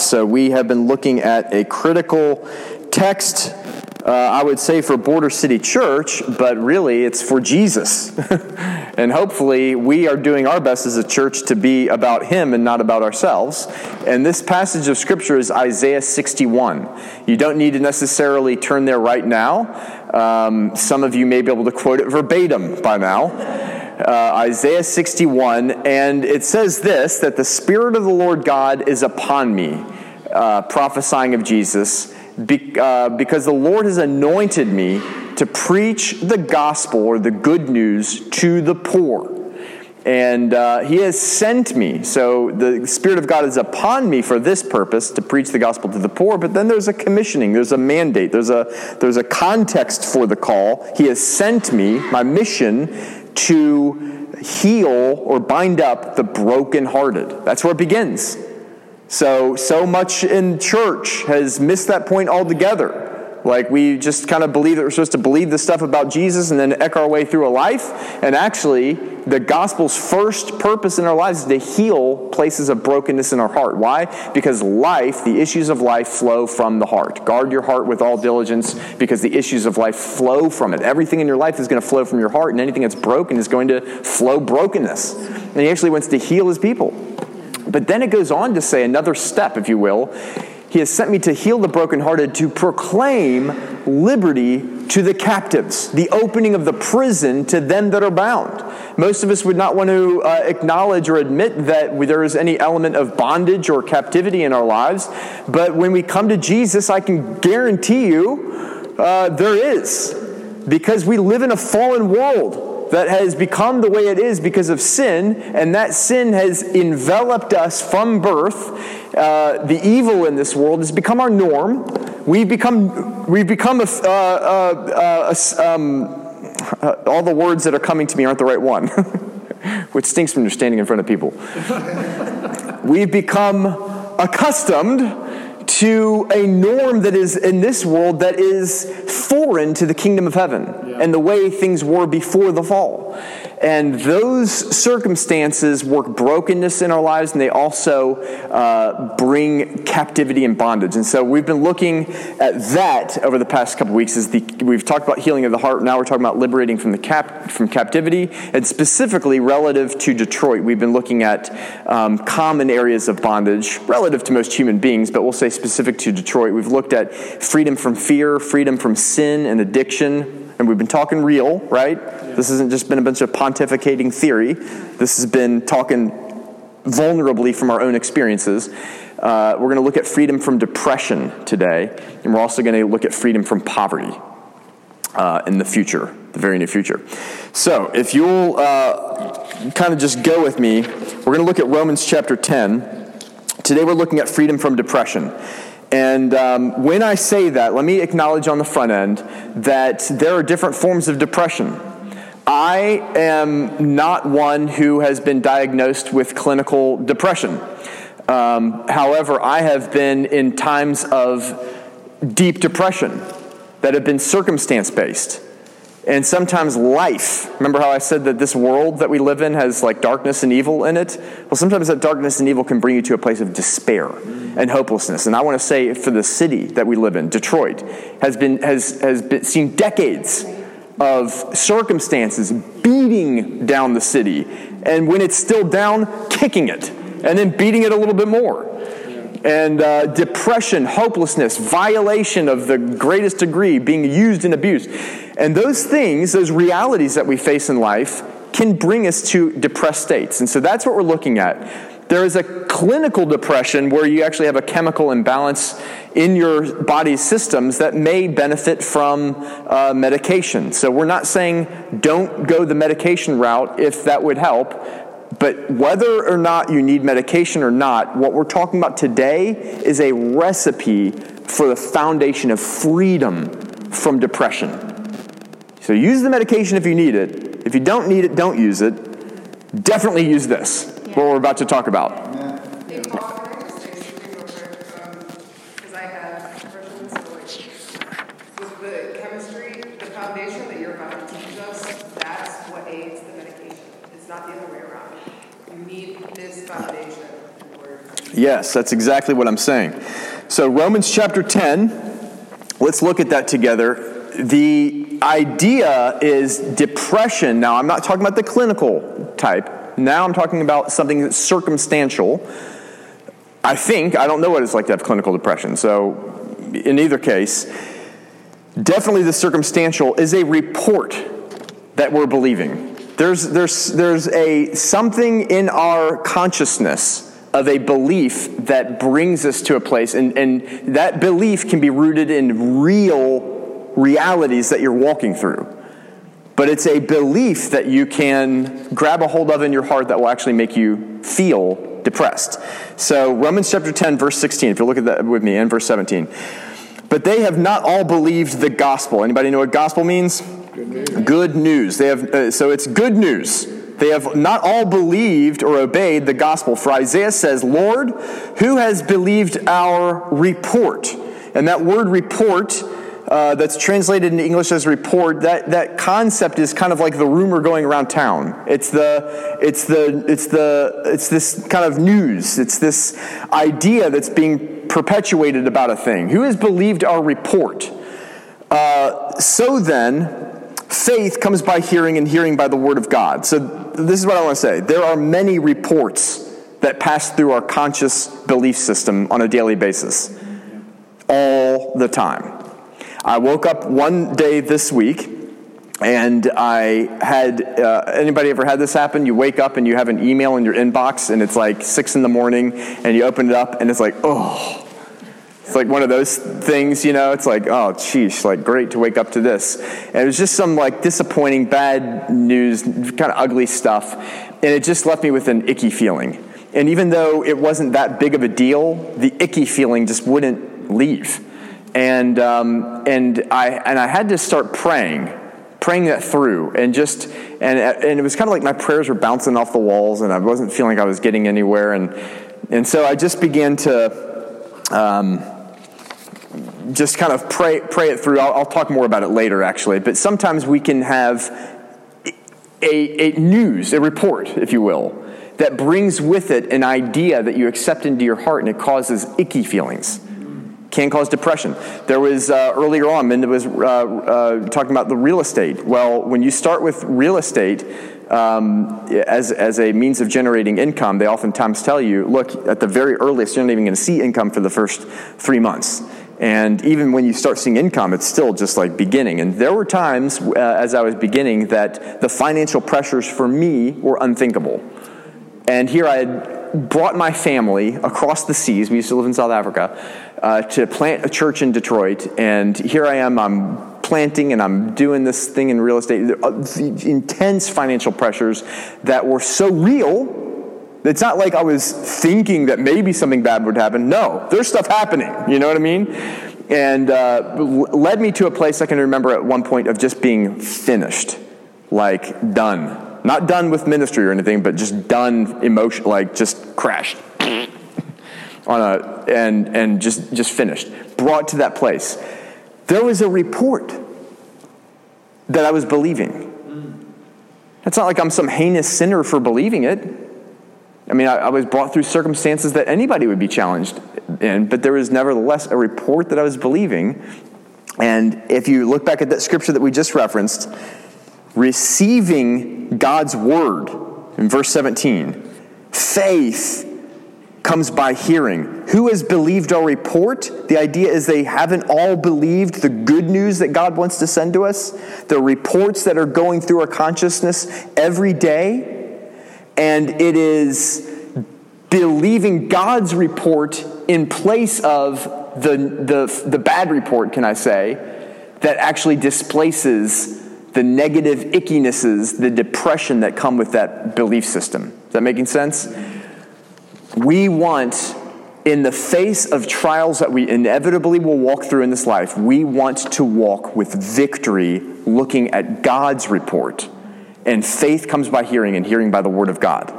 So we have been looking at a critical text, uh, I would say for Border City Church, but really it's for Jesus. and hopefully we are doing our best as a church to be about Him and not about ourselves. And this passage of Scripture is Isaiah 61. You don't need to necessarily turn there right now. Um, some of you may be able to quote it verbatim by now. Uh, Isaiah 61, and it says this that the Spirit of the Lord God is upon me, uh, prophesying of Jesus, be, uh, because the Lord has anointed me to preach the gospel or the good news to the poor and uh, he has sent me. So the Spirit of God is upon me for this purpose to preach the gospel to the poor. But then there's a commissioning, there's a mandate, there's a there's a context for the call. He has sent me, my mission, to heal or bind up the brokenhearted. That's where it begins. So so much in church has missed that point altogether. Like we just kind of believe that we're supposed to believe the stuff about Jesus and then eck our way through a life. And actually, the gospel's first purpose in our lives is to heal places of brokenness in our heart. Why? Because life, the issues of life, flow from the heart. Guard your heart with all diligence because the issues of life flow from it. Everything in your life is going to flow from your heart, and anything that's broken is going to flow brokenness. And he actually wants to heal his people. But then it goes on to say another step, if you will he has sent me to heal the brokenhearted, to proclaim liberty to the captives, the opening of the prison to them that are bound. Most of us would not want to uh, acknowledge or admit that there is any element of bondage or captivity in our lives, but when we come to Jesus, I can guarantee you uh, there is, because we live in a fallen world that has become the way it is because of sin, and that sin has enveloped us from birth. Uh, the evil in this world has become our norm. We've become, we've become a, uh, uh, uh um, uh, all the words that are coming to me aren't the right one, which stinks when you're standing in front of people. we've become accustomed to a norm that is in this world that is foreign to the kingdom of heaven yeah. and the way things were before the fall. And those circumstances work brokenness in our lives, and they also uh, bring captivity and bondage. And so we've been looking at that over the past couple weeks. As the, we've talked about healing of the heart. Now we're talking about liberating from the cap, from captivity, and specifically relative to Detroit. We've been looking at um, common areas of bondage relative to most human beings, but we'll say specific to Detroit. We've looked at freedom from fear, freedom from sin and addiction, and we've been talking real, right? Yeah. This hasn't just been a bunch of pontificating theory. This has been talking vulnerably from our own experiences. Uh, we're going to look at freedom from depression today, and we're also going to look at freedom from poverty uh, in the future, the very near future. So, if you'll uh, kind of just go with me, we're going to look at Romans chapter 10. Today, we're looking at freedom from depression. And um, when I say that, let me acknowledge on the front end that there are different forms of depression. I am not one who has been diagnosed with clinical depression. Um, however, I have been in times of deep depression that have been circumstance based and sometimes life. Remember how I said that this world that we live in has like darkness and evil in it? Well, sometimes that darkness and evil can bring you to a place of despair and hopelessness. And I want to say for the city that we live in, Detroit, has been has has been, seen decades of circumstances beating down the city, and when it's still down, kicking it, and then beating it a little bit more and uh, depression, hopelessness, violation of the greatest degree, being used and abused. And those things, those realities that we face in life, can bring us to depressed states. And so that's what we're looking at. There is a clinical depression where you actually have a chemical imbalance in your body's systems that may benefit from uh, medication. So we're not saying don't go the medication route if that would help. But whether or not you need medication or not, what we're talking about today is a recipe for the foundation of freedom from depression. So use the medication if you need it. If you don't need it, don't use it. Definitely use this, what we're about to talk about. Yes, that's exactly what I'm saying. So, Romans chapter 10, let's look at that together. The idea is depression. Now, I'm not talking about the clinical type. Now, I'm talking about something that's circumstantial. I think, I don't know what it's like to have clinical depression. So, in either case, definitely the circumstantial is a report that we're believing. There's, there's, there's a, something in our consciousness of a belief that brings us to a place, and, and that belief can be rooted in real realities that you're walking through. But it's a belief that you can grab a hold of in your heart that will actually make you feel depressed. So, Romans chapter 10, verse 16, if you look at that with me, and verse 17. But they have not all believed the gospel. Anybody know what gospel means? Good news. They have, uh, so it's good news. They have not all believed or obeyed the gospel. For Isaiah says, Lord, who has believed our report? And that word report, uh, that's translated into English as report, that, that concept is kind of like the rumor going around town. It's the, it's the, it's the, it's this kind of news. It's this idea that's being perpetuated about a thing. Who has believed our report? Uh, so then, faith comes by hearing, and hearing by the word of God. So, this is what I want to say. There are many reports that pass through our conscious belief system on a daily basis, all the time. I woke up one day this week and I had uh, anybody ever had this happen? You wake up and you have an email in your inbox and it's like six in the morning and you open it up and it's like, oh, it's like one of those things, you know. It's like, oh, sheesh, like great to wake up to this. And it was just some like disappointing, bad news, kind of ugly stuff, and it just left me with an icky feeling. And even though it wasn't that big of a deal, the icky feeling just wouldn't leave. And um, and I and I had to start praying, praying that through, and just and and it was kind of like my prayers were bouncing off the walls, and I wasn't feeling like I was getting anywhere, and and so I just began to. Um, just kind of pray, pray it through. I'll, I'll, talk more about it later, actually. But sometimes we can have a, a news, a report, if you will, that brings with it an idea that you accept into your heart and it causes icky feelings. Can cause depression. There was uh, earlier on, Minda was uh, uh, talking about the real estate. Well, when you start with real estate, um, as, as a means of generating income, they oftentimes tell you, look, at the very earliest, you're not even going to see income for the first three months. And even when you start seeing income, it's still just like beginning. And there were times uh, as I was beginning that the financial pressures for me were unthinkable. And here I had brought my family across the seas. We used to live in South Africa uh, to plant a church in Detroit. And here I am, I'm planting and I'm doing this thing in real estate. The intense financial pressures that were so real it's not like I was thinking that maybe something bad would happen. No, there's stuff happening. You know what I mean? And uh, led me to a place I can remember at one point of just being finished, like done. Not done with ministry or anything, but just done emotion, like just crashed on a and and just just finished. Brought to that place. There was a report that I was believing. It's not like I'm some heinous sinner for believing it. I mean, I, I, was brought through circumstances that anybody would be challenged in, but there was nevertheless a report that I was believing. And if you look back at that scripture that we just referenced, receiving God's word in verse 17, faith comes by hearing. Who has believed our report? The idea is they haven't all believed the good news that God wants to send to us, the reports that are going through our consciousness every day and it is believing God's report in place of the, the, the bad report, can I say, that actually displaces the negative ickinesses, the depression that come with that belief system. Is that making sense? We want, in the face of trials that we inevitably will walk through in this life, we want to walk with victory looking at God's report and faith comes by hearing, and hearing by the word of God.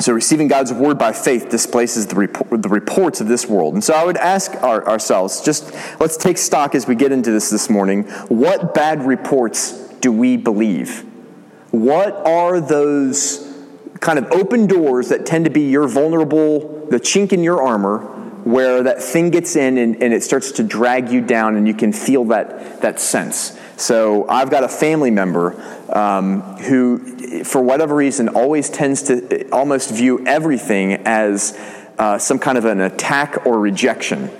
So, receiving God's word by faith displaces the, report, the reports of this world. And so, I would ask our, ourselves just let's take stock as we get into this this morning. What bad reports do we believe? What are those kind of open doors that tend to be your vulnerable the chink in your armor, where that thing gets in and, and it starts to drag you down, and you can feel that, that sense. So I've got a family member um, who, for whatever reason, always tends to almost view everything as uh, some kind of an attack or rejection.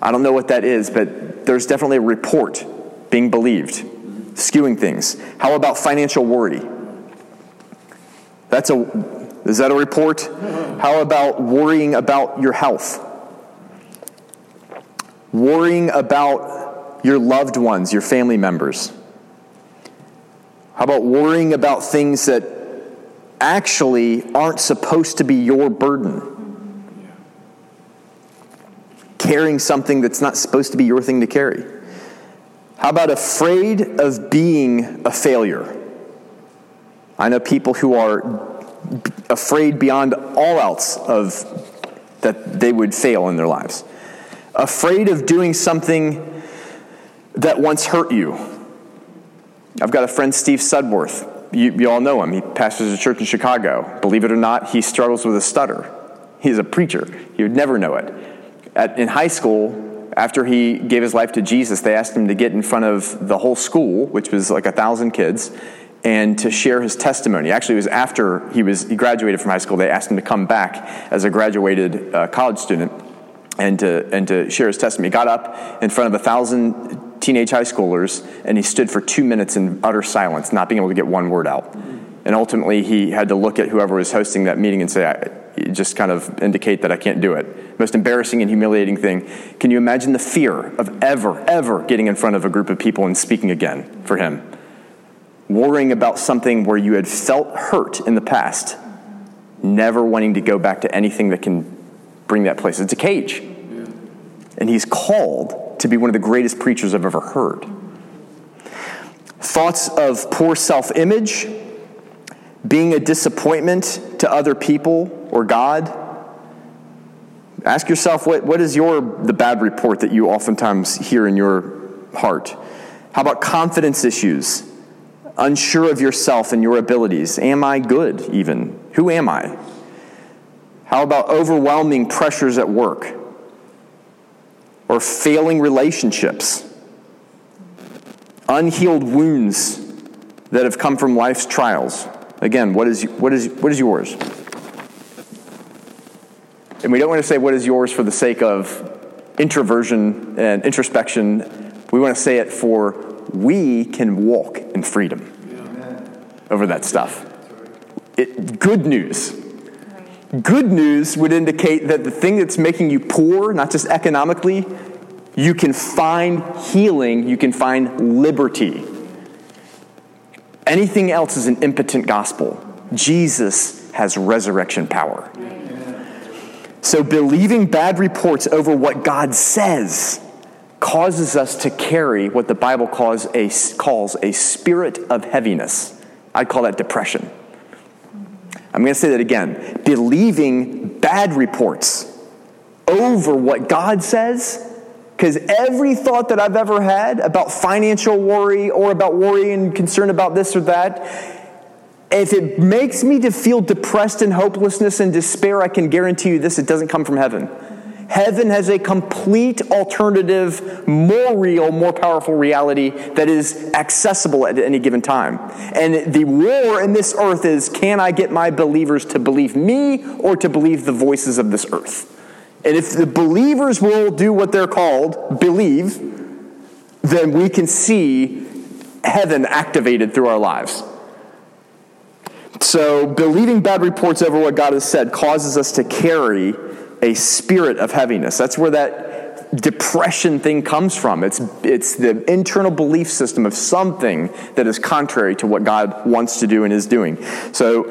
I don't know what that is, but there's definitely a report being believed, skewing things. How about financial worry? That's a is that a report? How about worrying about your health? Worrying about your loved ones, your family members. How about worrying about things that actually aren't supposed to be your burden? carrying something that's not supposed to be your thing to carry? How about afraid of being a failure? I know people who are afraid beyond all else of that they would fail in their lives. Afraid of doing something that once hurt you. I've got a friend, Steve Sudworth. You, you all know him. He pastors a church in Chicago. Believe it or not, he struggles with a stutter. He's a preacher. You would never know it. At, in high school, after he gave his life to Jesus, they asked him to get in front of the whole school, which was like a thousand kids, and to share his testimony. Actually, it was after he was he graduated from high school. They asked him to come back as a graduated uh, college student and to and to share his testimony. He got up in front of a thousand teenage high schoolers and he stood for two minutes in utter silence, not being able to get one word out. And ultimately, he had to look at whoever was hosting that meeting and say, just kind of indicate that I can't do it. Most embarrassing and humiliating thing. Can you imagine the fear of ever, ever getting in front of a group of people and speaking again for him? Worrying about something where you had felt hurt in the past, never wanting to go back to anything that can bring that place. It's a cage. And he's called to be one of the greatest preachers I've ever heard. Thoughts of poor self image, being a disappointment to other people or God. Ask yourself what, what is your the bad report that you oftentimes hear in your heart? How about confidence issues? Unsure of yourself and your abilities. Am I good even? Who am I? How about overwhelming pressures at work? Or failing relationships? Unhealed wounds that have come from life's trials? Again, what is, what is, what is yours? And we don't want to say what is yours for the sake of introversion and introspection. We want to say it for we can walk in freedom over that stuff. It, good news. Good news would indicate that the thing that's making you poor, not just economically, you can find healing, you can find liberty. Anything else is an impotent gospel. Jesus has resurrection power. So, believing bad reports over what God says causes us to carry what the Bible calls a, calls a spirit of heaviness. I'd call that depression. I'm going to say that again. Believing bad reports over what God says, because every thought that I've ever had about financial worry or about worry and concern about this or that, if it makes me to feel depressed and hopelessness and despair, I can guarantee you this it doesn't come from heaven. Heaven has a complete alternative, more real, more powerful reality that is accessible at any given time. And the war in this earth is can I get my believers to believe me or to believe the voices of this earth? And if the believers will do what they're called, believe, then we can see heaven activated through our lives. So, believing bad reports over what God has said causes us to carry a spirit of heaviness. That's where that depression thing comes from. It's, it's the internal belief system of something that is contrary to what God wants to do and is doing. So,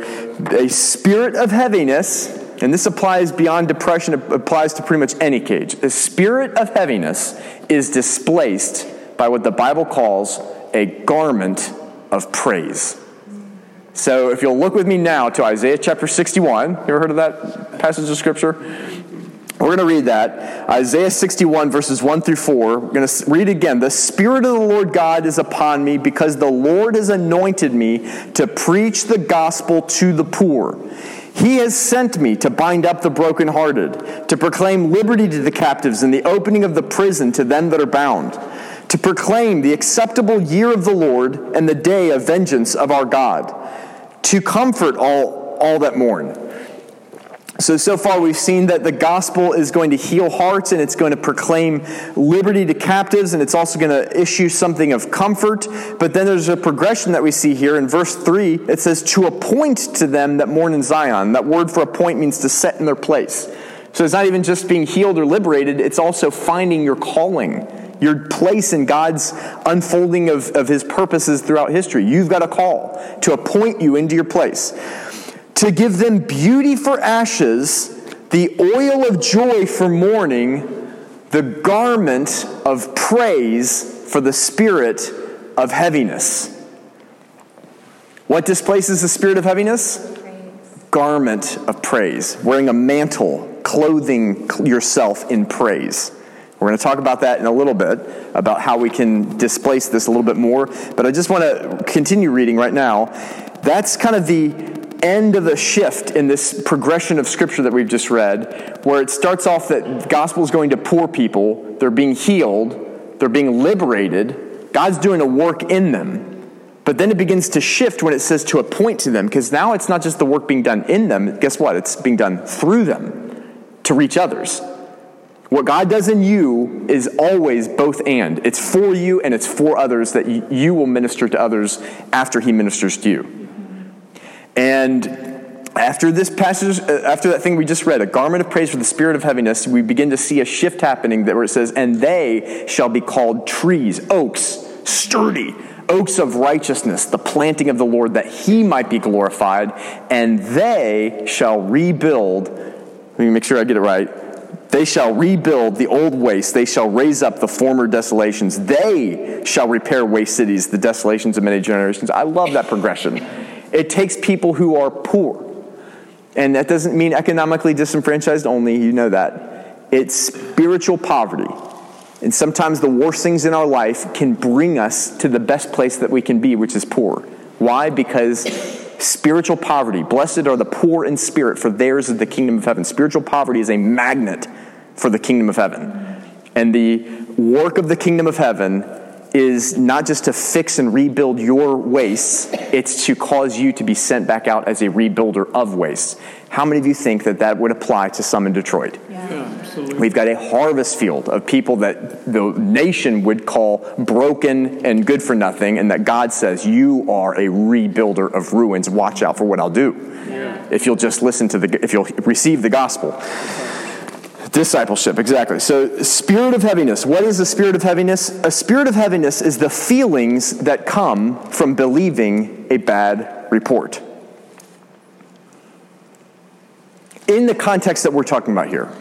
a spirit of heaviness, and this applies beyond depression, it applies to pretty much any cage. The spirit of heaviness is displaced by what the Bible calls a garment of praise. So if you'll look with me now to Isaiah chapter 61, you ever heard of that passage of scripture? We're going to read that. Isaiah 61, verses 1 through 4. We're going to read again. The Spirit of the Lord God is upon me because the Lord has anointed me to preach the gospel to the poor. He has sent me to bind up the brokenhearted, to proclaim liberty to the captives and the opening of the prison to them that are bound, to proclaim the acceptable year of the Lord and the day of vengeance of our God, to comfort all, all that mourn so, so far we've seen that the gospel is going to heal hearts and it's going to proclaim liberty to captives and it's also going to issue something of comfort. But then there's a progression that we see here in verse 3. It says, To appoint to them that mourn in Zion. That word for appoint means to set in their place. So it's not even just being healed or liberated, it's also finding your calling, your place in God's unfolding of, of his purposes throughout history. You've got a call to appoint you into your place to give them beauty for ashes, the oil of joy for mourning, the garment of praise for the spirit of heaviness. What displaces the spirit of heaviness? Garment of praise. Wearing a mantle, clothing yourself in praise. We're going to talk about that in a little bit, about how we can displace this a little bit more. But I just want to continue reading right now. That's kind of the end of the shift in this progression of scripture that we've just read, where it starts off that gospel is going to poor people, they're being healed, they're being liberated, God's doing a work in them. But then it begins to shift when it says to appoint to them, because now it's not just the work being done in them, guess what? It's being done through them to reach others. What God does in you is always both and. It's for you and it's for others that you will minister to others after He ministers to you. And after this passage, uh, after that thing we just read, a garment of praise for the spirit of heaviness, we begin to see a shift happening where it says, and they shall be called trees, oaks, sturdy, oaks of righteousness, the planting of the Lord, that he might be glorified, and they shall rebuild. Let me make sure I get it right. They shall rebuild the old waste. They shall raise up the former desolations. They shall repair waste cities, the desolations of many generations. I love that progression. It takes people who are poor. And that doesn't mean economically disenfranchised only, you know that. It's spiritual poverty. And sometimes the worst things in our life can bring us to the best place that we can be, which is poor. Why? Because spiritual poverty, blessed are the poor in spirit, for theirs is the kingdom of heaven. Spiritual poverty is a magnet for the kingdom of heaven. And the work of the kingdom of heaven is not just to fix and rebuild your wastes, it's to cause you to be sent back out as a rebuilder of wastes. How many of you think that that would apply to some in Detroit? Yeah. yeah absolutely. We've got a harvest field of people that the nation would call broken and good for nothing, and that God says, You are a rebuilder of ruins. Watch out for what I'll do. Yeah. If you'll just listen to the, if you'll receive the gospel. Discipleship, exactly. So, spirit of heaviness. What is the spirit of heaviness? A spirit of heaviness is the feelings that come from believing a bad report. In the context that we're talking about here,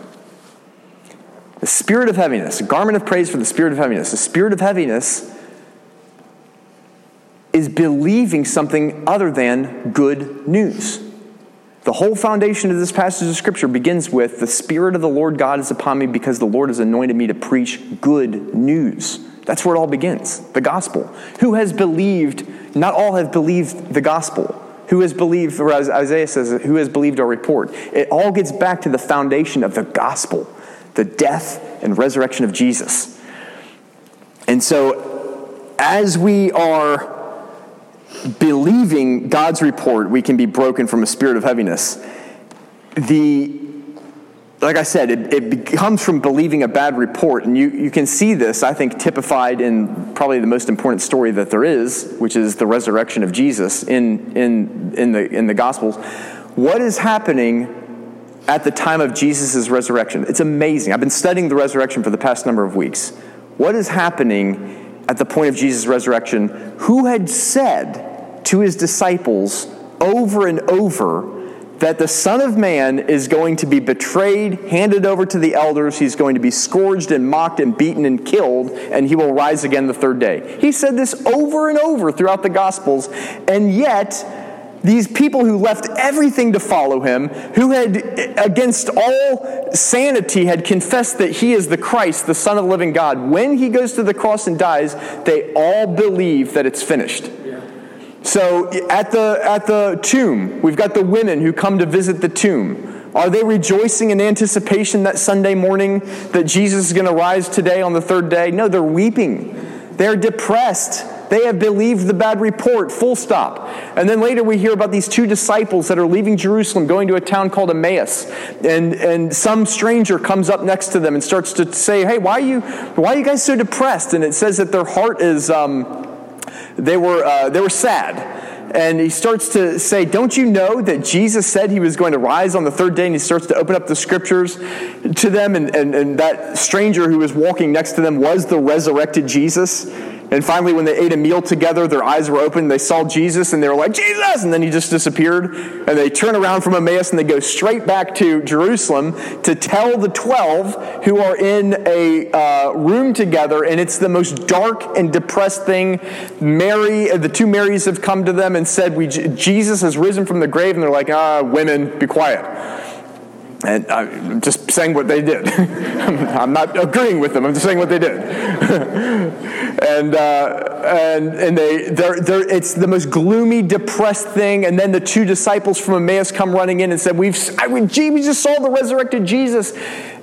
the spirit of heaviness, a garment of praise for the spirit of heaviness. The spirit of heaviness is believing something other than good news. The whole foundation of this passage of Scripture begins with The Spirit of the Lord God is upon me because the Lord has anointed me to preach good news. That's where it all begins the gospel. Who has believed? Not all have believed the gospel. Who has believed, or as Isaiah says, who has believed our report? It all gets back to the foundation of the gospel, the death and resurrection of Jesus. And so, as we are believing God's report, we can be broken from a spirit of heaviness. The like I said, it, it comes from believing a bad report. And you, you can see this, I think, typified in probably the most important story that there is, which is the resurrection of Jesus in, in, in, the, in the Gospels. What is happening at the time of Jesus' resurrection? It's amazing. I've been studying the resurrection for the past number of weeks. What is happening at the point of Jesus' resurrection? Who had said to his disciples over and over that the Son of Man is going to be betrayed, handed over to the elders, he's going to be scourged and mocked and beaten and killed, and he will rise again the third day. He said this over and over throughout the Gospels, and yet, these people who left everything to follow him, who had, against all sanity, had confessed that he is the Christ, the Son of the living God, when he goes to the cross and dies, they all believe that it's finished. So at the, at the tomb, we've got the women who come to visit the tomb. Are they rejoicing in anticipation that Sunday morning that Jesus is going to rise today on the third day? No, they're weeping. They're depressed. They have believed the bad report, full stop. And then later we hear about these two disciples that are leaving Jerusalem, going to a town called Emmaus. And, and some stranger comes up next to them and starts to say, Hey, why are you, why are you guys so depressed? And it says that their heart is, um, they, were, uh, they were sad and he starts to say, Don't you know that Jesus said he was going to rise on the third day? And he starts to open up the scriptures to them, and, and, and that stranger who was walking next to them was the resurrected Jesus. And finally, when they ate a meal together, their eyes were open. They saw Jesus and they were like, Jesus! And then he just disappeared. And they turn around from Emmaus and they go straight back to Jerusalem to tell the 12 who are in a uh, room together. And it's the most dark and depressed thing. Mary, the two Marys have come to them and said, we, Jesus has risen from the grave. And they're like, ah, women, be quiet. And I'm just saying what they did. I'm not agreeing with them. I'm just saying what they did. and uh, and and they they're, they're, it's the most gloomy, depressed thing. And then the two disciples from Emmaus come running in and said, "We've I, we, we just saw the resurrected Jesus."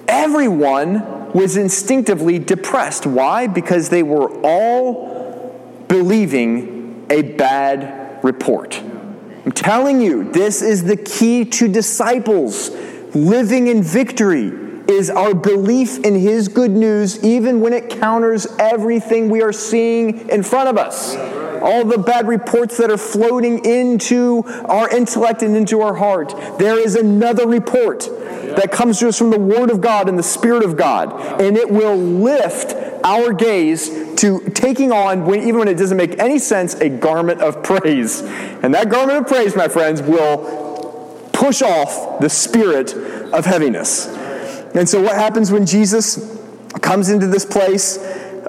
Everyone was instinctively depressed. Why? Because they were all believing a bad report. I'm telling you, this is the key to disciples living in victory is our belief in His good news, even when it counters everything we are seeing in front of us. All the bad reports that are floating into our intellect and into our heart. There is another report that comes to us from the Word of God and the Spirit of God, and it will lift our gaze to taking on, when, even when it doesn't make any sense, a garment of praise. And that garment of praise, my friends, will push off the spirit of heaviness. And so, what happens when Jesus comes into this place?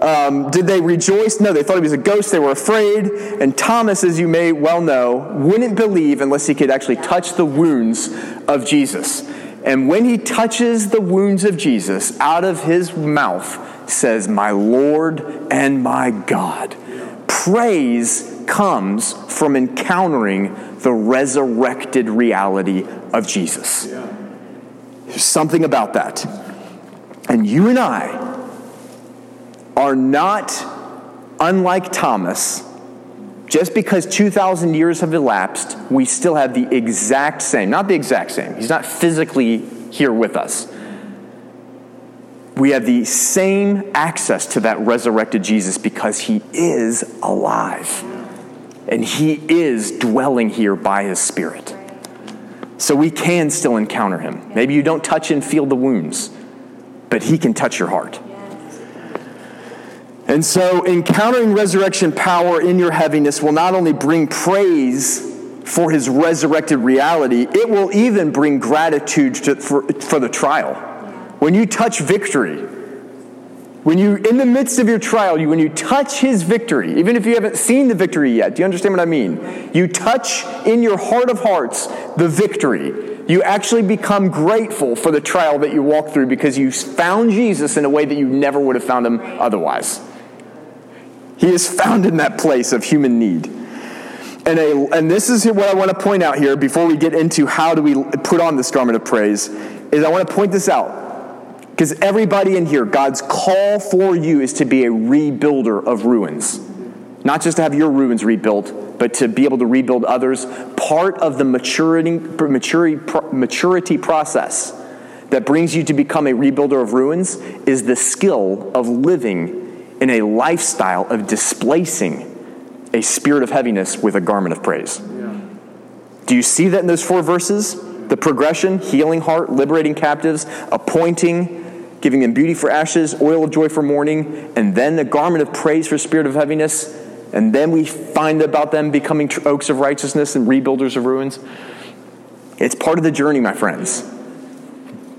Um, did they rejoice? No, they thought he was a ghost. They were afraid. And Thomas, as you may well know, wouldn't believe unless he could actually touch the wounds of Jesus. And when he touches the wounds of Jesus, out of his mouth says, My Lord and my God. Praise comes from encountering the resurrected reality of Jesus. There's something about that. And you and I are not unlike Thomas. Just because 2,000 years have elapsed, we still have the exact same, not the exact same, he's not physically here with us. We have the same access to that resurrected Jesus because he is alive and He is dwelling here by His Spirit. So we can still encounter Him. Maybe you don't touch and feel the wounds, but He can touch your heart. And so, encountering resurrection power in your heaviness will not only bring praise for his resurrected reality, it will even bring gratitude to, for, for the trial. When you touch victory, when you, in the midst of your trial, you, when you touch his victory, even if you haven't seen the victory yet, do you understand what I mean? You touch in your heart of hearts the victory. You actually become grateful for the trial that you walk through because you found Jesus in a way that you never would have found him otherwise. He is found in that place of human need. And, a, and this is what I want to point out here before we get into how do we put on this garment of praise, is I want to point this out because everybody in here, God's call for you is to be a rebuilder of ruins. Not just to have your ruins rebuilt, but to be able to rebuild others. Part of the maturity, maturity, maturity process that brings you to become a rebuilder of ruins is the skill of living in a lifestyle of displacing a spirit of heaviness with a garment of praise. Do you see that in those four verses? The progression healing heart, liberating captives, appointing giving them beauty for ashes, oil of joy for mourning, and then the garment of praise for spirit of heaviness. And then we find about them becoming oaks of righteousness and rebuilders of ruins. It's part of the journey, my friends.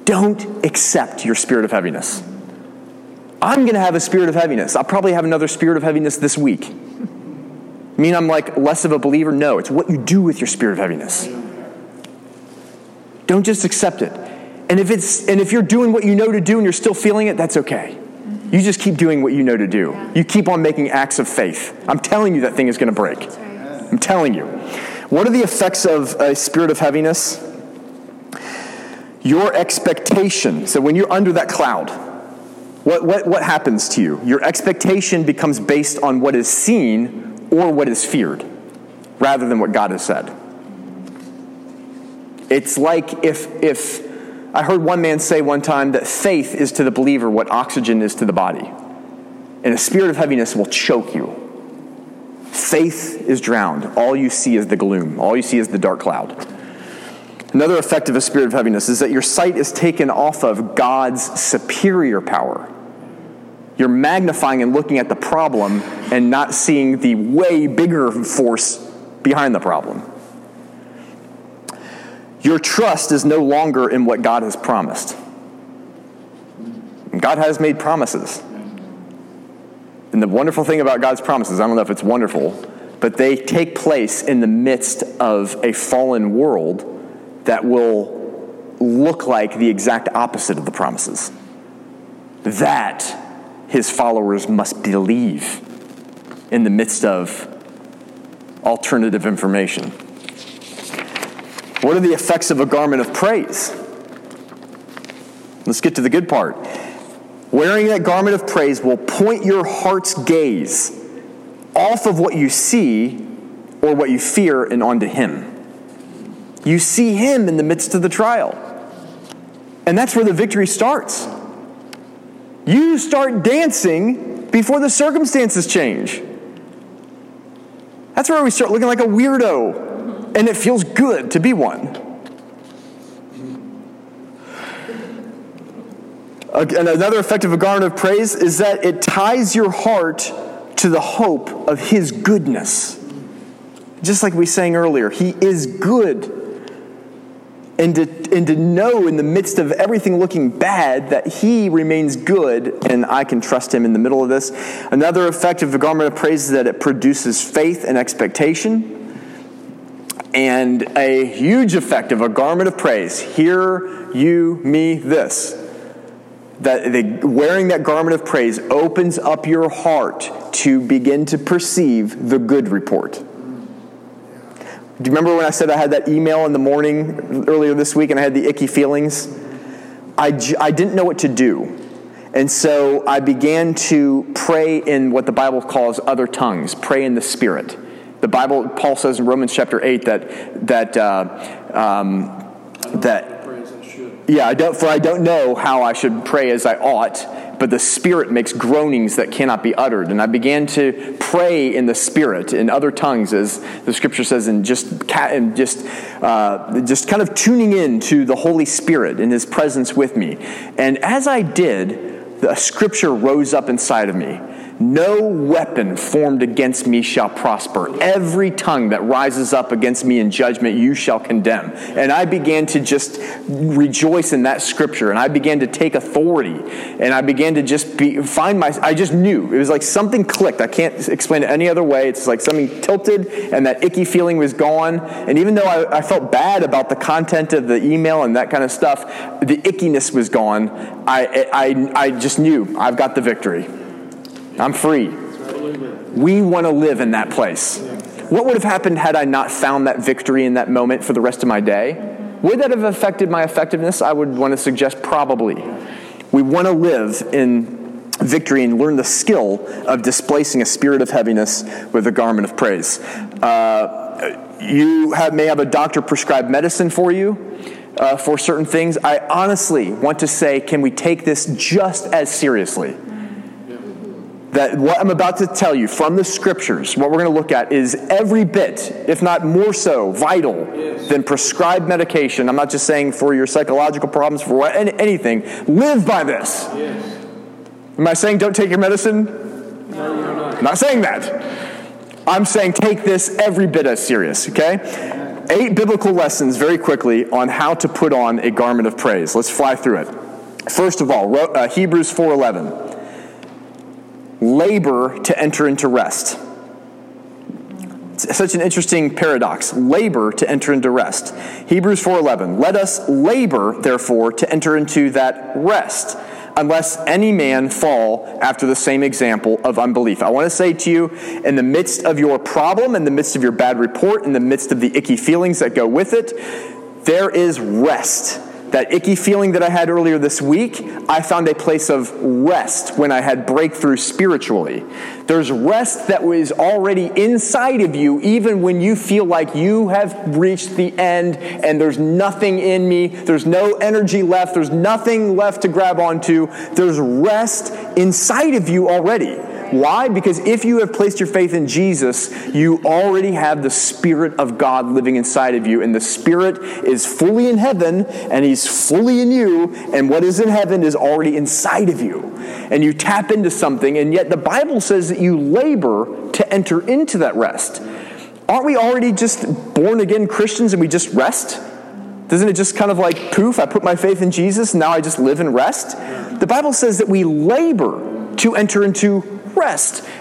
Don't accept your spirit of heaviness. I'm going to have a spirit of heaviness. I'll probably have another spirit of heaviness this week. mean I'm like less of a believer? No, it's what you do with your spirit of heaviness. Don't just accept it. And if it's and if you're doing what you know to do and you're still feeling it, that's okay. Mm-hmm. You just keep doing what you know to do. You keep on making acts of faith. I'm telling you that thing is going to break. I'm telling you. What are the effects of a spirit of heaviness? Your expectation. So when you're under that cloud, what, what, what happens to you? Your expectation becomes based on what is seen or what is feared, rather than what God has said. It's like if, if I heard one man say one time that faith is to the believer what oxygen is to the body. And a spirit of heaviness will choke you. Faith is drowned. All you see is the gloom, all you see is the dark cloud. Another effect of a spirit of heaviness is that your sight is taken off of God's superior power. You're magnifying and looking at the problem and not seeing the way bigger force behind the problem. Your trust is no longer in what God has promised. God has made promises. And the wonderful thing about God's promises, I don't know if it's wonderful, but they take place in the midst of a fallen world that will look like the exact opposite of the promises. That his followers must believe in the midst of alternative information. What are the effects of a garment of praise? Let's get to the good part. Wearing that garment of praise will point your heart's gaze off of what you see or what you fear and onto Him. You see Him in the midst of the trial. And that's where the victory starts. You start dancing before the circumstances change. That's where we start looking like a weirdo and it feels good to be one. And another effect of a garment of praise is that it ties your heart to the hope of His goodness. Just like we sang earlier, He is good. And to, and to know in the midst of everything looking bad that He remains good and I can trust Him in the middle of this. Another effect of the garment of praise is that it produces faith and expectation. And a huge effect of a garment of praise hear you, me, this. That the, wearing that garment of praise opens up your heart to begin to perceive the good report. Do you remember when I said I had that email in the morning earlier this week and I had the icky feelings? I, I didn't know what to do. And so I began to pray in what the Bible calls other tongues, pray in the Spirit. The Bible, Paul says in Romans chapter 8 that, that, uh, um, that, yeah, I don't, for I don't know how I should pray as I ought, but the Spirit makes groanings that cannot be uttered. And I began to pray in the Spirit in other tongues, as the Scripture says, and just and just uh, just kind of tuning in to the Holy Spirit in His presence with me. And as I did, the Scripture rose up inside of me. No weapon formed against me shall prosper. Every tongue that rises up against me in judgment, you shall condemn. And I began to just rejoice in that scripture. And I began to take authority. And I began to just be, find my, I just knew. It was like something clicked. I can't explain it any other way. It's like something tilted and that icky feeling was gone. And even though I, I felt bad about the content of the email and that kind of stuff, the ickiness was gone. I, I, I just knew I've got the victory. I'm free. We want to live in that place. What would have happened had I not found that victory in that moment for the rest of my day? Would that have affected my effectiveness? I would want to suggest probably. We want to live in victory and learn the skill of displacing a spirit of heaviness with a garment of praise. Uh, you have, may have a doctor prescribe medicine for you. Uh, for certain things, I honestly want to say, can we take this just as seriously? That what I'm about to tell you from the scriptures, what we're going to look at, is every bit, if not more so, vital yes. than prescribed medication. I'm not just saying for your psychological problems, for what, anything. Live by this. Yes. Am I saying don't take your medicine? No, you're not. I'm not saying that. I'm saying take this every bit as serious, okay? Eight biblical lessons very quickly on how to put on a garment of praise. Let's fly through it. First of all, uh, Hebrews 4:11 labor to enter into rest. It's such an interesting paradox. Labor to enter into rest. Hebrews 4:11. Let us labor therefore to enter into that rest, unless any man fall after the same example of unbelief. I want to say to you, in the midst of your problem, in the midst of your bad report, in the midst of the icky feelings that go with it, there is rest that icky feeling that I had earlier this week, I found a place of rest when I had breakthrough spiritually. There's rest that was already inside of you, even when you feel like you have reached the end and there's nothing in me, there's no energy left, there's nothing left to grab onto. There's rest inside of you already. Why? Because if you have placed your faith in Jesus, you already have the Spirit of God living inside of you, and the Spirit is fully in heaven, and He's fully in you, and what is in heaven is already inside of you. And you tap into something, and yet the Bible says that you labor to enter into that rest. Aren't we already just born again Christians and we just rest? Doesn't it just kind of like poof, I put my faith in Jesus, now I just live and rest? The Bible says that we labor to enter into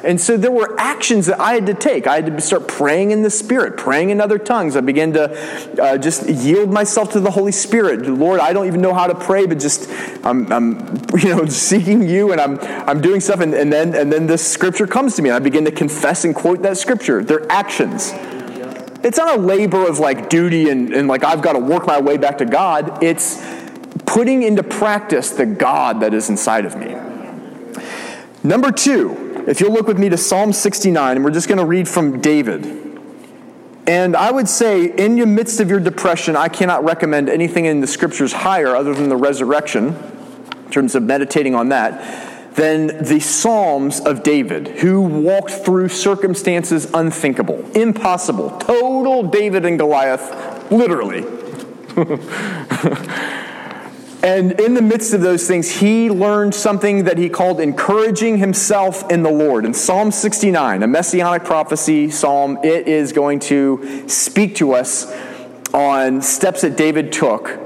And so there were actions that I had to take. I had to start praying in the Spirit, praying in other tongues. I began to uh, just yield myself to the Holy Spirit. Lord, I don't even know how to pray, but just I'm, I'm you know seeking you, and I'm I'm doing stuff, and, and then and then this scripture comes to me, and I begin to confess and quote that scripture. They're actions. It's not a labor of like duty and, and like I've got to work my way back to God. It's putting into practice the God that is inside of me. Number two, if you'll look with me to Psalm 69, and we're just going to read from David. And I would say, in the midst of your depression, I cannot recommend anything in the scriptures higher other than the resurrection, in terms of meditating on that, than the Psalms of David, who walked through circumstances unthinkable, impossible, total David and Goliath, literally. And in the midst of those things, he learned something that he called encouraging himself in the Lord. In Psalm 69, a messianic prophecy psalm, it is going to speak to us on steps that David took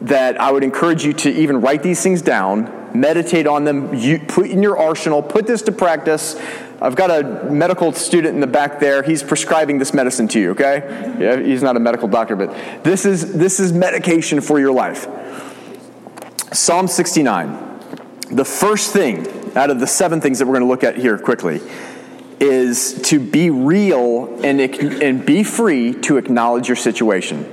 that I would encourage you to even write these things down, meditate on them, you, put in your arsenal, put this to practice. I've got a medical student in the back there. He's prescribing this medicine to you, okay? Yeah, he's not a medical doctor, but this is, this is medication for your life. Psalm 69. The first thing out of the seven things that we're going to look at here quickly is to be real and, and be free to acknowledge your situation.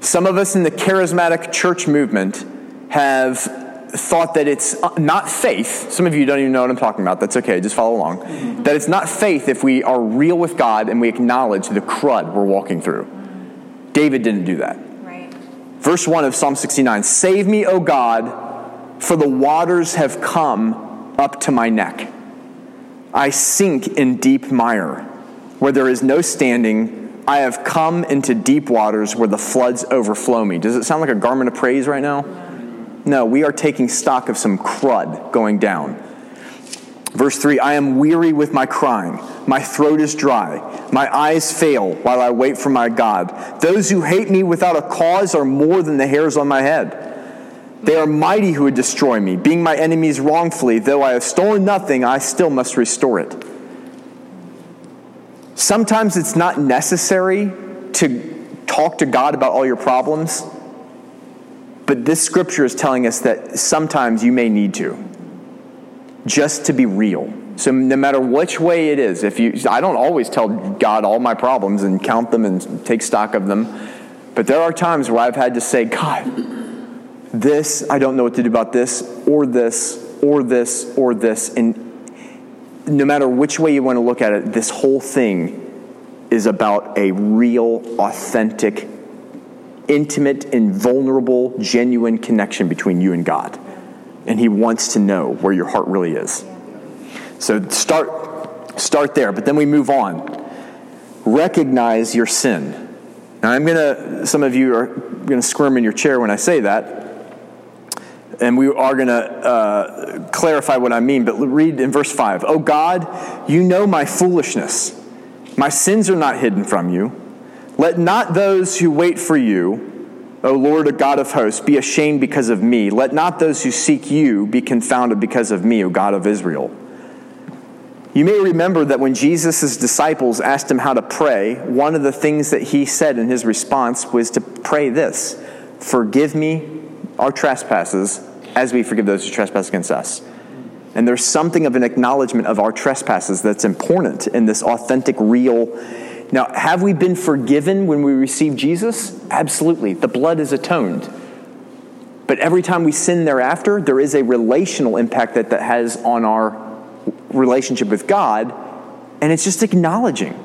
Some of us in the charismatic church movement have thought that it's uh, not faith. Some of you don't even know what I'm talking about. That's okay, just follow along. That it's not faith if we are real with God and we acknowledge the crud we're walking through. David didn't do that. Verse 1 of Psalm 69 Save me, O God, for the waters have come up to my neck. I sink in deep mire, where there is no standing. I have come into deep waters where the floods overflow me. Does it sound like a garment of praise right now? No, we are taking stock of some crud going down. Verse 3 I am weary with my crying. My throat is dry. My eyes fail while I wait for my God. Those who hate me without a cause are more than the hairs on my head. They are mighty who would destroy me. Being my enemies wrongfully, though I have stolen nothing, I still must restore it. Sometimes it's not necessary to talk to God about all your problems, but this scripture is telling us that sometimes you may need to just to be real. So no matter which way it is, if you I don't always tell God all my problems and count them and take stock of them, but there are times where I've had to say, God, this I don't know what to do about this or this or this or this and no matter which way you want to look at it, this whole thing is about a real, authentic, intimate, and vulnerable, genuine connection between you and God and he wants to know where your heart really is. So start start there, but then we move on. Recognize your sin. Now I'm going to some of you are going to squirm in your chair when I say that. And we are going to uh, clarify what I mean, but read in verse 5. Oh God, you know my foolishness. My sins are not hidden from you. Let not those who wait for you O Lord, a God of hosts, be ashamed because of me. Let not those who seek you be confounded because of me, O God of Israel. You may remember that when Jesus' disciples asked him how to pray, one of the things that he said in his response was to pray this Forgive me our trespasses as we forgive those who trespass against us. And there's something of an acknowledgement of our trespasses that's important in this authentic, real. Now, have we been forgiven when we receive Jesus? Absolutely. The blood is atoned. But every time we sin thereafter, there is a relational impact that that has on our relationship with God, and it's just acknowledging.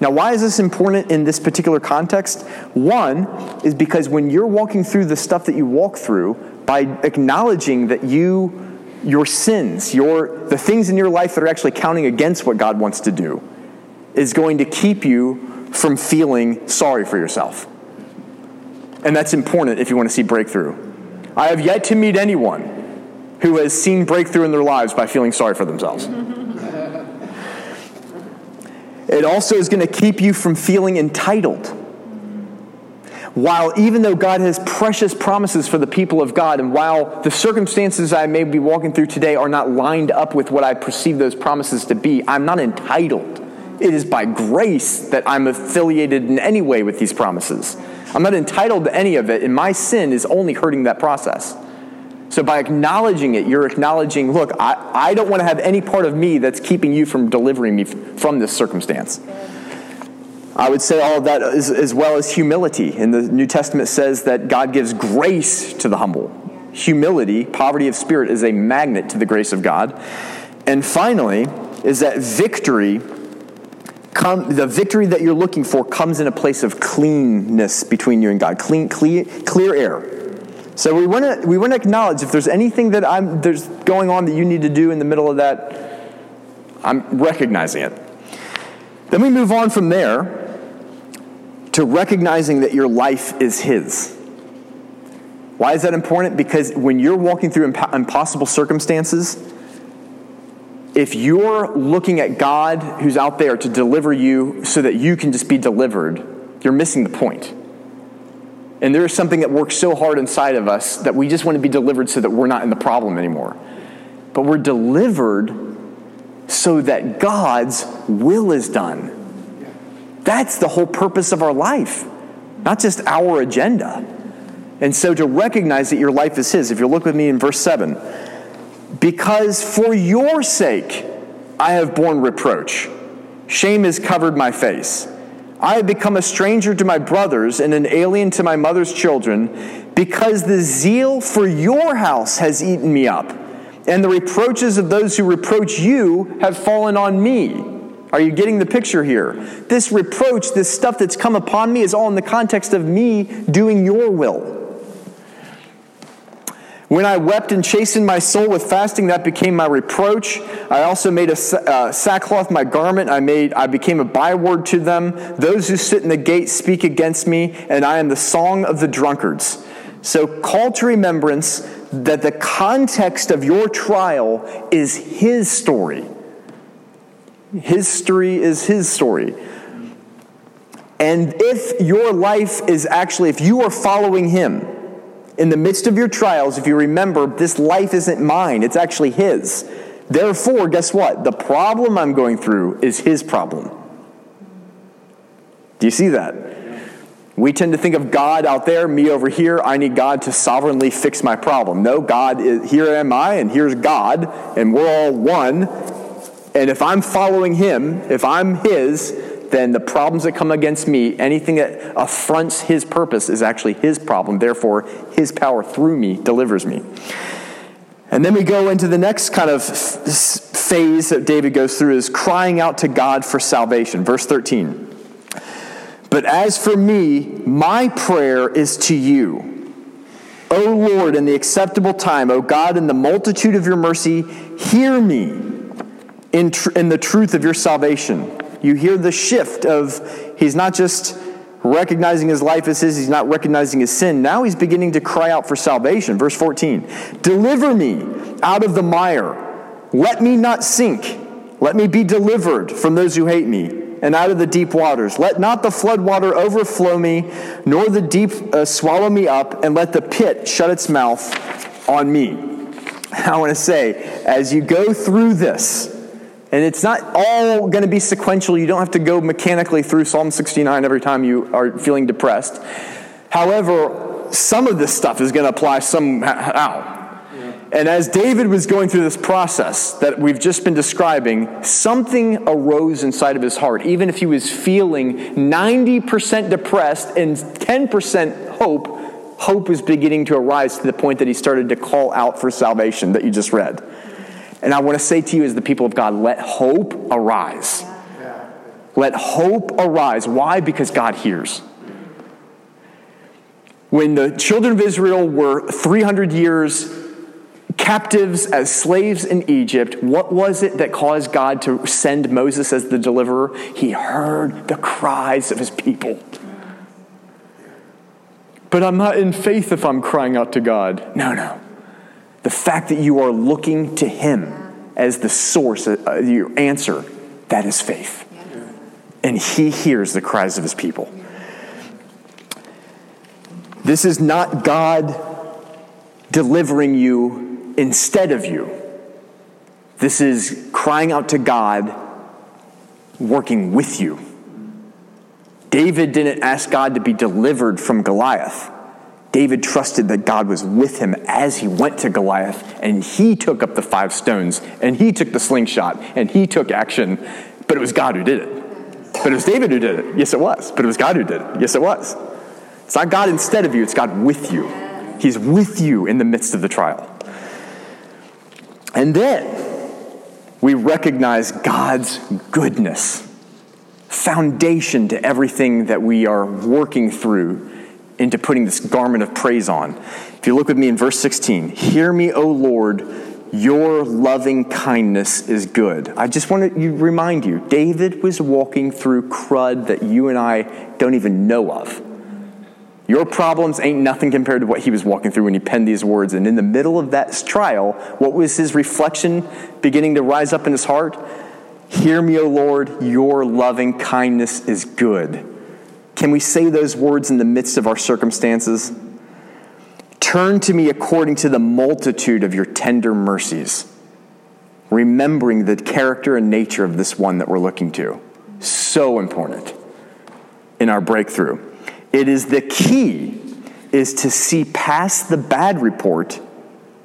Now, why is this important in this particular context? One is because when you're walking through the stuff that you walk through, by acknowledging that you your sins, your, the things in your life that are actually counting against what God wants to do, is going to keep you from feeling sorry for yourself. And that's important if you want to see breakthrough. I have yet to meet anyone who has seen breakthrough in their lives by feeling sorry for themselves. it also is going to keep you from feeling entitled while even though God has precious promises for the people of God, and while the circumstances I may be walking through today are not lined up with what I perceive those promises to be, I'm not entitled. It is by grace that I'm affiliated in any way with these promises. I'm not entitled to any of it, and my sin is only hurting that process. So, by acknowledging it, you're acknowledging, look, I, I don't want to have any part of me that's keeping you from delivering me from this circumstance. I would say all of that as, as well as humility. And the New Testament says that God gives grace to the humble. Humility, poverty of spirit, is a magnet to the grace of God. And finally, is that victory Come, the victory that you're looking for comes in a place of cleanness between you and God, clean, clear, clear air. So we want to we want to acknowledge if there's anything that I'm there's going on that you need to do in the middle of that, I'm recognizing it. Then we move on from there to recognizing that your life is His. Why is that important? Because when you're walking through imp- impossible circumstances, if you're looking at God who's out there to deliver you so that you can just be delivered, you're missing the point. And there is something that works so hard inside of us that we just want to be delivered so that we're not in the problem anymore. But we're delivered so that God's will is done. That's the whole purpose of our life, not just our agenda. And so to recognize that your life is His, if you look with me in verse 7, because for your sake I have borne reproach, shame has covered my face. I have become a stranger to my brothers and an alien to my mother's children, because the zeal for your house has eaten me up, and the reproaches of those who reproach you have fallen on me. Are you getting the picture here? This reproach, this stuff that's come upon me, is all in the context of me doing your will. When I wept and chastened my soul with fasting, that became my reproach. I also made a uh, sackcloth my garment. I made, I became a byword to them. Those who sit in the gate speak against me, and I am the song of the drunkards. So call to remembrance that the context of your trial is His story. History is his story. And if your life is actually, if you are following him in the midst of your trials, if you remember, this life isn't mine, it's actually his. Therefore, guess what? The problem I'm going through is his problem. Do you see that? We tend to think of God out there, me over here. I need God to sovereignly fix my problem. No, God, is, here am I, and here's God, and we're all one, and if I'm following him, if I'm his, then the problems that come against me, anything that affronts his purpose, is actually his problem. Therefore, his power through me delivers me. And then we go into the next kind of phase that David goes through is crying out to God for salvation. Verse 13. But as for me, my prayer is to you. O Lord, in the acceptable time, O God, in the multitude of your mercy, hear me in, tr- in the truth of your salvation. You hear the shift of he's not just recognizing his life as his, he's not recognizing his sin. Now he's beginning to cry out for salvation. Verse 14 Deliver me out of the mire. Let me not sink. Let me be delivered from those who hate me and out of the deep waters. Let not the flood water overflow me, nor the deep uh, swallow me up, and let the pit shut its mouth on me. I want to say, as you go through this, and it's not all going to be sequential. You don't have to go mechanically through Psalm 69 every time you are feeling depressed. However, some of this stuff is going to apply somehow. And as David was going through this process that we've just been describing, something arose inside of his heart. Even if he was feeling 90% depressed and 10% hope, hope was beginning to arise to the point that he started to call out for salvation that you just read. And I want to say to you, as the people of God, let hope arise. Let hope arise. Why? Because God hears. When the children of Israel were 300 years captives as slaves in Egypt, what was it that caused God to send Moses as the deliverer? He heard the cries of his people. But I'm not in faith if I'm crying out to God. No, no. The fact that you are looking to Him as the source, uh, your answer, that is faith. And He hears the cries of His people. This is not God delivering you instead of you. This is crying out to God, working with you. David didn't ask God to be delivered from Goliath. David trusted that God was with him as he went to Goliath, and he took up the five stones, and he took the slingshot, and he took action, but it was God who did it. But it was David who did it. Yes, it was. But it was God who did it. Yes, it was. It's not God instead of you, it's God with you. He's with you in the midst of the trial. And then we recognize God's goodness foundation to everything that we are working through into putting this garment of praise on. If you look with me in verse 16, hear me, O Lord, your loving kindness is good. I just want to remind you, David was walking through crud that you and I don't even know of. Your problems ain't nothing compared to what he was walking through when he penned these words. And in the middle of that trial, what was his reflection beginning to rise up in his heart? Hear me, O Lord, your loving kindness is good. Can we say those words in the midst of our circumstances? Turn to me according to the multitude of your tender mercies, remembering the character and nature of this one that we're looking to. So important in our breakthrough. It is the key is to see past the bad report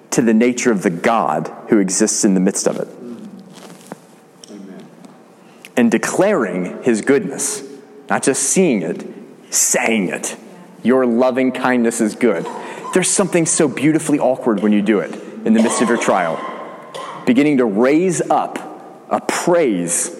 to the nature of the God who exists in the midst of it Amen. and declaring his goodness, not just seeing it, saying it. Your loving kindness is good. There's something so beautifully awkward when you do it in the midst of your trial. Beginning to raise up a praise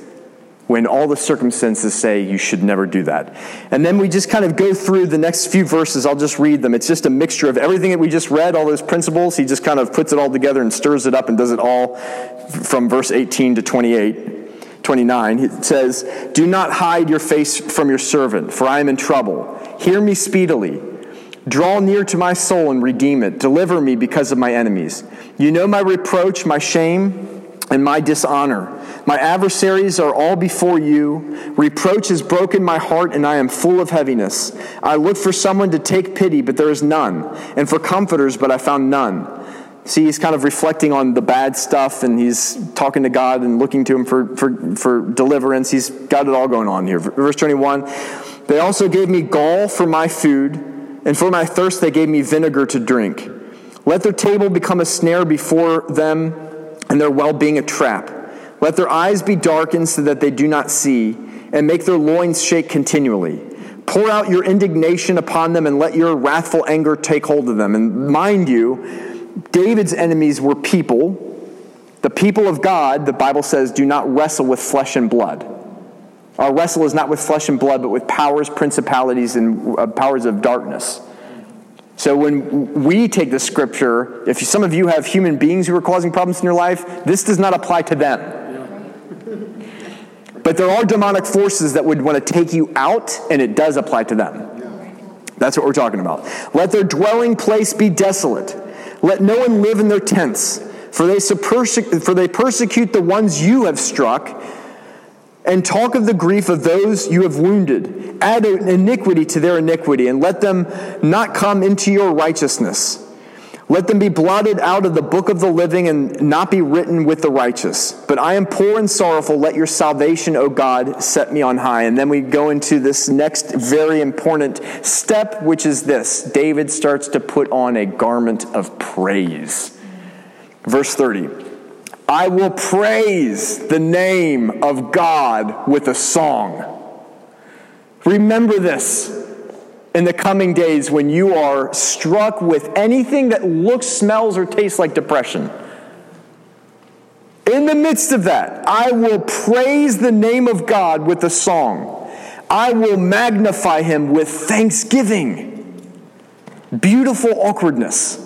when all the circumstances say you should never do that. And then we just kind of go through the next few verses. I'll just read them. It's just a mixture of everything that we just read, all those principles. He just kind of puts it all together and stirs it up and does it all from verse 18 to 28. 29, it says, Do not hide your face from your servant, for I am in trouble. Hear me speedily. Draw near to my soul and redeem it. Deliver me because of my enemies. You know my reproach, my shame, and my dishonor. My adversaries are all before you. Reproach has broken my heart, and I am full of heaviness. I looked for someone to take pity, but there is none, and for comforters, but I found none. See, he's kind of reflecting on the bad stuff and he's talking to God and looking to him for, for, for deliverance. He's got it all going on here. Verse 21 They also gave me gall for my food, and for my thirst they gave me vinegar to drink. Let their table become a snare before them, and their well being a trap. Let their eyes be darkened so that they do not see, and make their loins shake continually. Pour out your indignation upon them, and let your wrathful anger take hold of them. And mind you, David's enemies were people. The people of God, the Bible says, do not wrestle with flesh and blood. Our wrestle is not with flesh and blood, but with powers, principalities, and uh, powers of darkness. So when we take the scripture, if some of you have human beings who are causing problems in your life, this does not apply to them. But there are demonic forces that would want to take you out, and it does apply to them. That's what we're talking about. Let their dwelling place be desolate let no one live in their tents, for they, for they persecute the ones you have struck, and talk of the grief of those you have wounded. Add iniquity to their iniquity, and let them not come into your righteousness. Let them be blotted out of the book of the living and not be written with the righteous. But I am poor and sorrowful. Let your salvation, O God, set me on high. And then we go into this next very important step, which is this David starts to put on a garment of praise. Verse 30 I will praise the name of God with a song. Remember this in the coming days when you are struck with anything that looks, smells, or tastes like depression. In the midst of that, I will praise the name of God with a song. I will magnify him with thanksgiving. Beautiful awkwardness.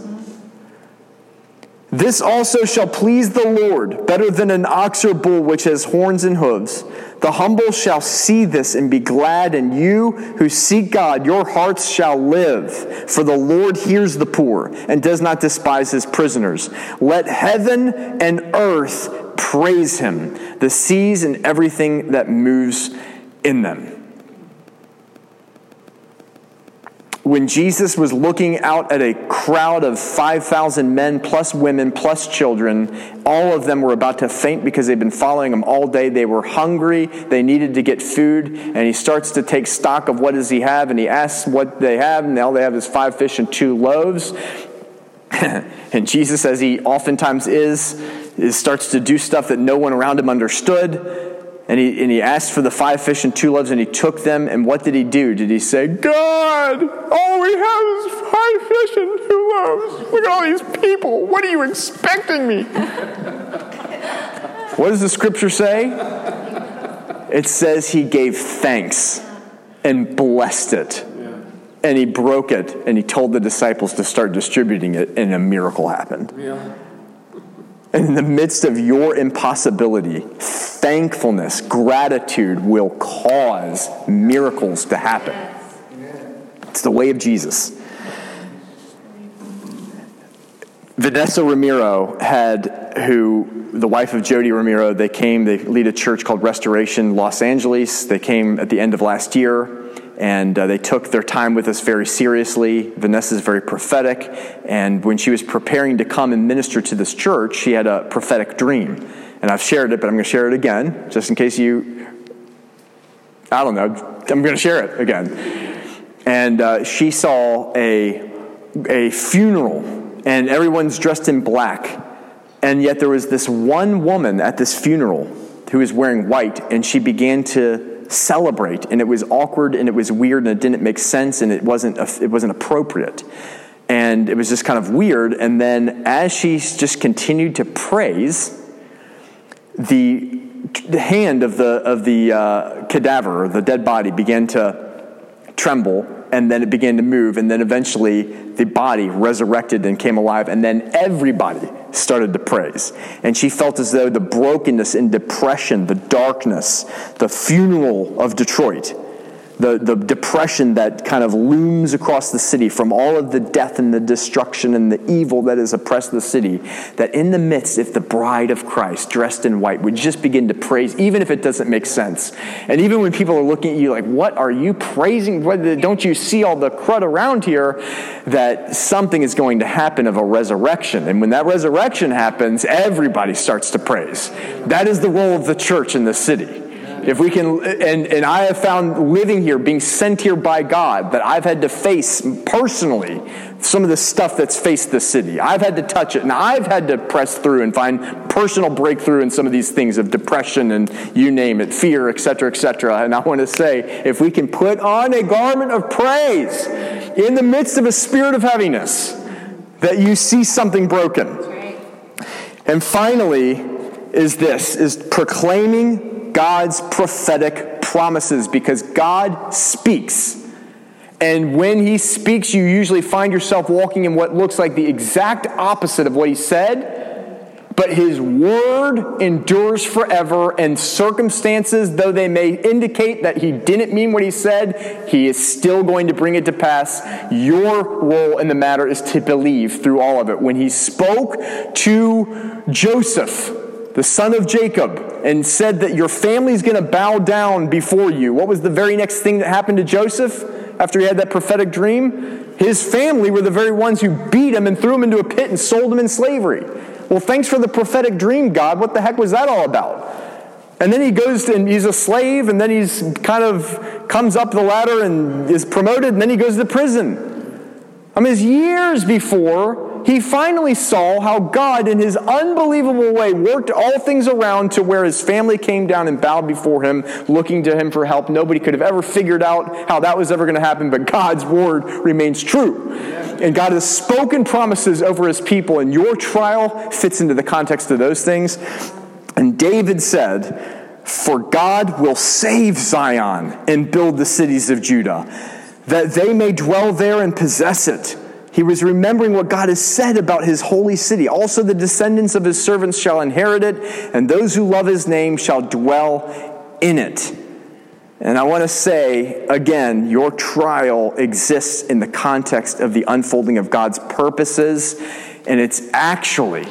This also shall please the Lord better than an ox or bull which has horns and hooves. The humble shall see this and be glad, and you who seek God, your hearts shall live. For the Lord hears the poor and does not despise his prisoners. Let heaven and earth praise him, the seas and everything that moves in them. When Jesus was looking out at a crowd of 5,000 men, plus women, plus children, all of them were about to faint because they'd been following him all day. They were hungry. They needed to get food. And he starts to take stock of what does he have. And he asks what they have. And all they have is five fish and two loaves. and Jesus, as he oftentimes is, is, starts to do stuff that no one around him understood. And he, and he asked for the five fish and two loaves, and he took them. And what did he do? Did he say, God, all we have is five fish and two loaves? Look at all these people. What are you expecting me? what does the scripture say? It says he gave thanks and blessed it. And he broke it, and he told the disciples to start distributing it, and a miracle happened. Yeah. And in the midst of your impossibility, thankfulness, gratitude will cause miracles to happen. It's the way of Jesus. Vanessa Ramiro had, who, the wife of Jody Ramiro, they came, they lead a church called Restoration Los Angeles. They came at the end of last year and uh, they took their time with us very seriously. Vanessa is very prophetic, and when she was preparing to come and minister to this church, she had a prophetic dream. And I've shared it, but I'm going to share it again, just in case you, I don't know, I'm going to share it again. And uh, she saw a, a funeral, and everyone's dressed in black. And yet there was this one woman at this funeral who was wearing white, and she began to celebrate and it was awkward and it was weird and it didn't make sense and it wasn't it wasn't appropriate. And it was just kind of weird and then as she just continued to praise the, hand of the of the uh, cadaver the dead body began to tremble and then it began to move and then eventually the body resurrected and came alive and then everybody started to praise. And she felt as though the brokenness and depression, the darkness, the funeral of Detroit, the, the depression that kind of looms across the city from all of the death and the destruction and the evil that has oppressed the city, that in the midst, if the bride of Christ, dressed in white, would just begin to praise, even if it doesn't make sense. And even when people are looking at you like, what are you praising? Don't you see all the crud around here? That something is going to happen of a resurrection. And when that resurrection happens, everybody starts to praise. That is the role of the church in the city. If we can, and, and I have found living here, being sent here by God, that I've had to face personally some of the stuff that's faced the city. I've had to touch it, and I've had to press through and find personal breakthrough in some of these things of depression and you name it, fear, etc., etc. And I want to say, if we can put on a garment of praise in the midst of a spirit of heaviness, that you see something broken. And finally, is this is proclaiming God's prophetic promises because God speaks. And when he speaks, you usually find yourself walking in what looks like the exact opposite of what he said. But his word endures forever, and circumstances, though they may indicate that he didn't mean what he said, he is still going to bring it to pass. Your role in the matter is to believe through all of it. When he spoke to Joseph, the son of Jacob, and said that your family's going to bow down before you. What was the very next thing that happened to Joseph after he had that prophetic dream? His family were the very ones who beat him and threw him into a pit and sold him in slavery. Well, thanks for the prophetic dream, God. What the heck was that all about? And then he goes to, and he's a slave, and then he's kind of comes up the ladder and is promoted, and then he goes to prison. I mean, it's years before he finally saw how God, in his unbelievable way, worked all things around to where his family came down and bowed before him, looking to him for help. Nobody could have ever figured out how that was ever going to happen, but God's word remains true. And God has spoken promises over his people, and your trial fits into the context of those things. And David said, For God will save Zion and build the cities of Judah, that they may dwell there and possess it. He was remembering what God has said about his holy city. Also, the descendants of his servants shall inherit it, and those who love his name shall dwell in it. And I want to say again, your trial exists in the context of the unfolding of God's purposes, and it's actually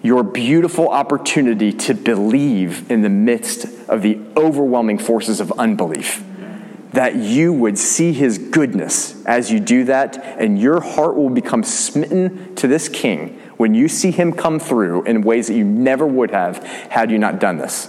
your beautiful opportunity to believe in the midst of the overwhelming forces of unbelief that you would see his goodness as you do that, and your heart will become smitten to this king when you see him come through in ways that you never would have had you not done this.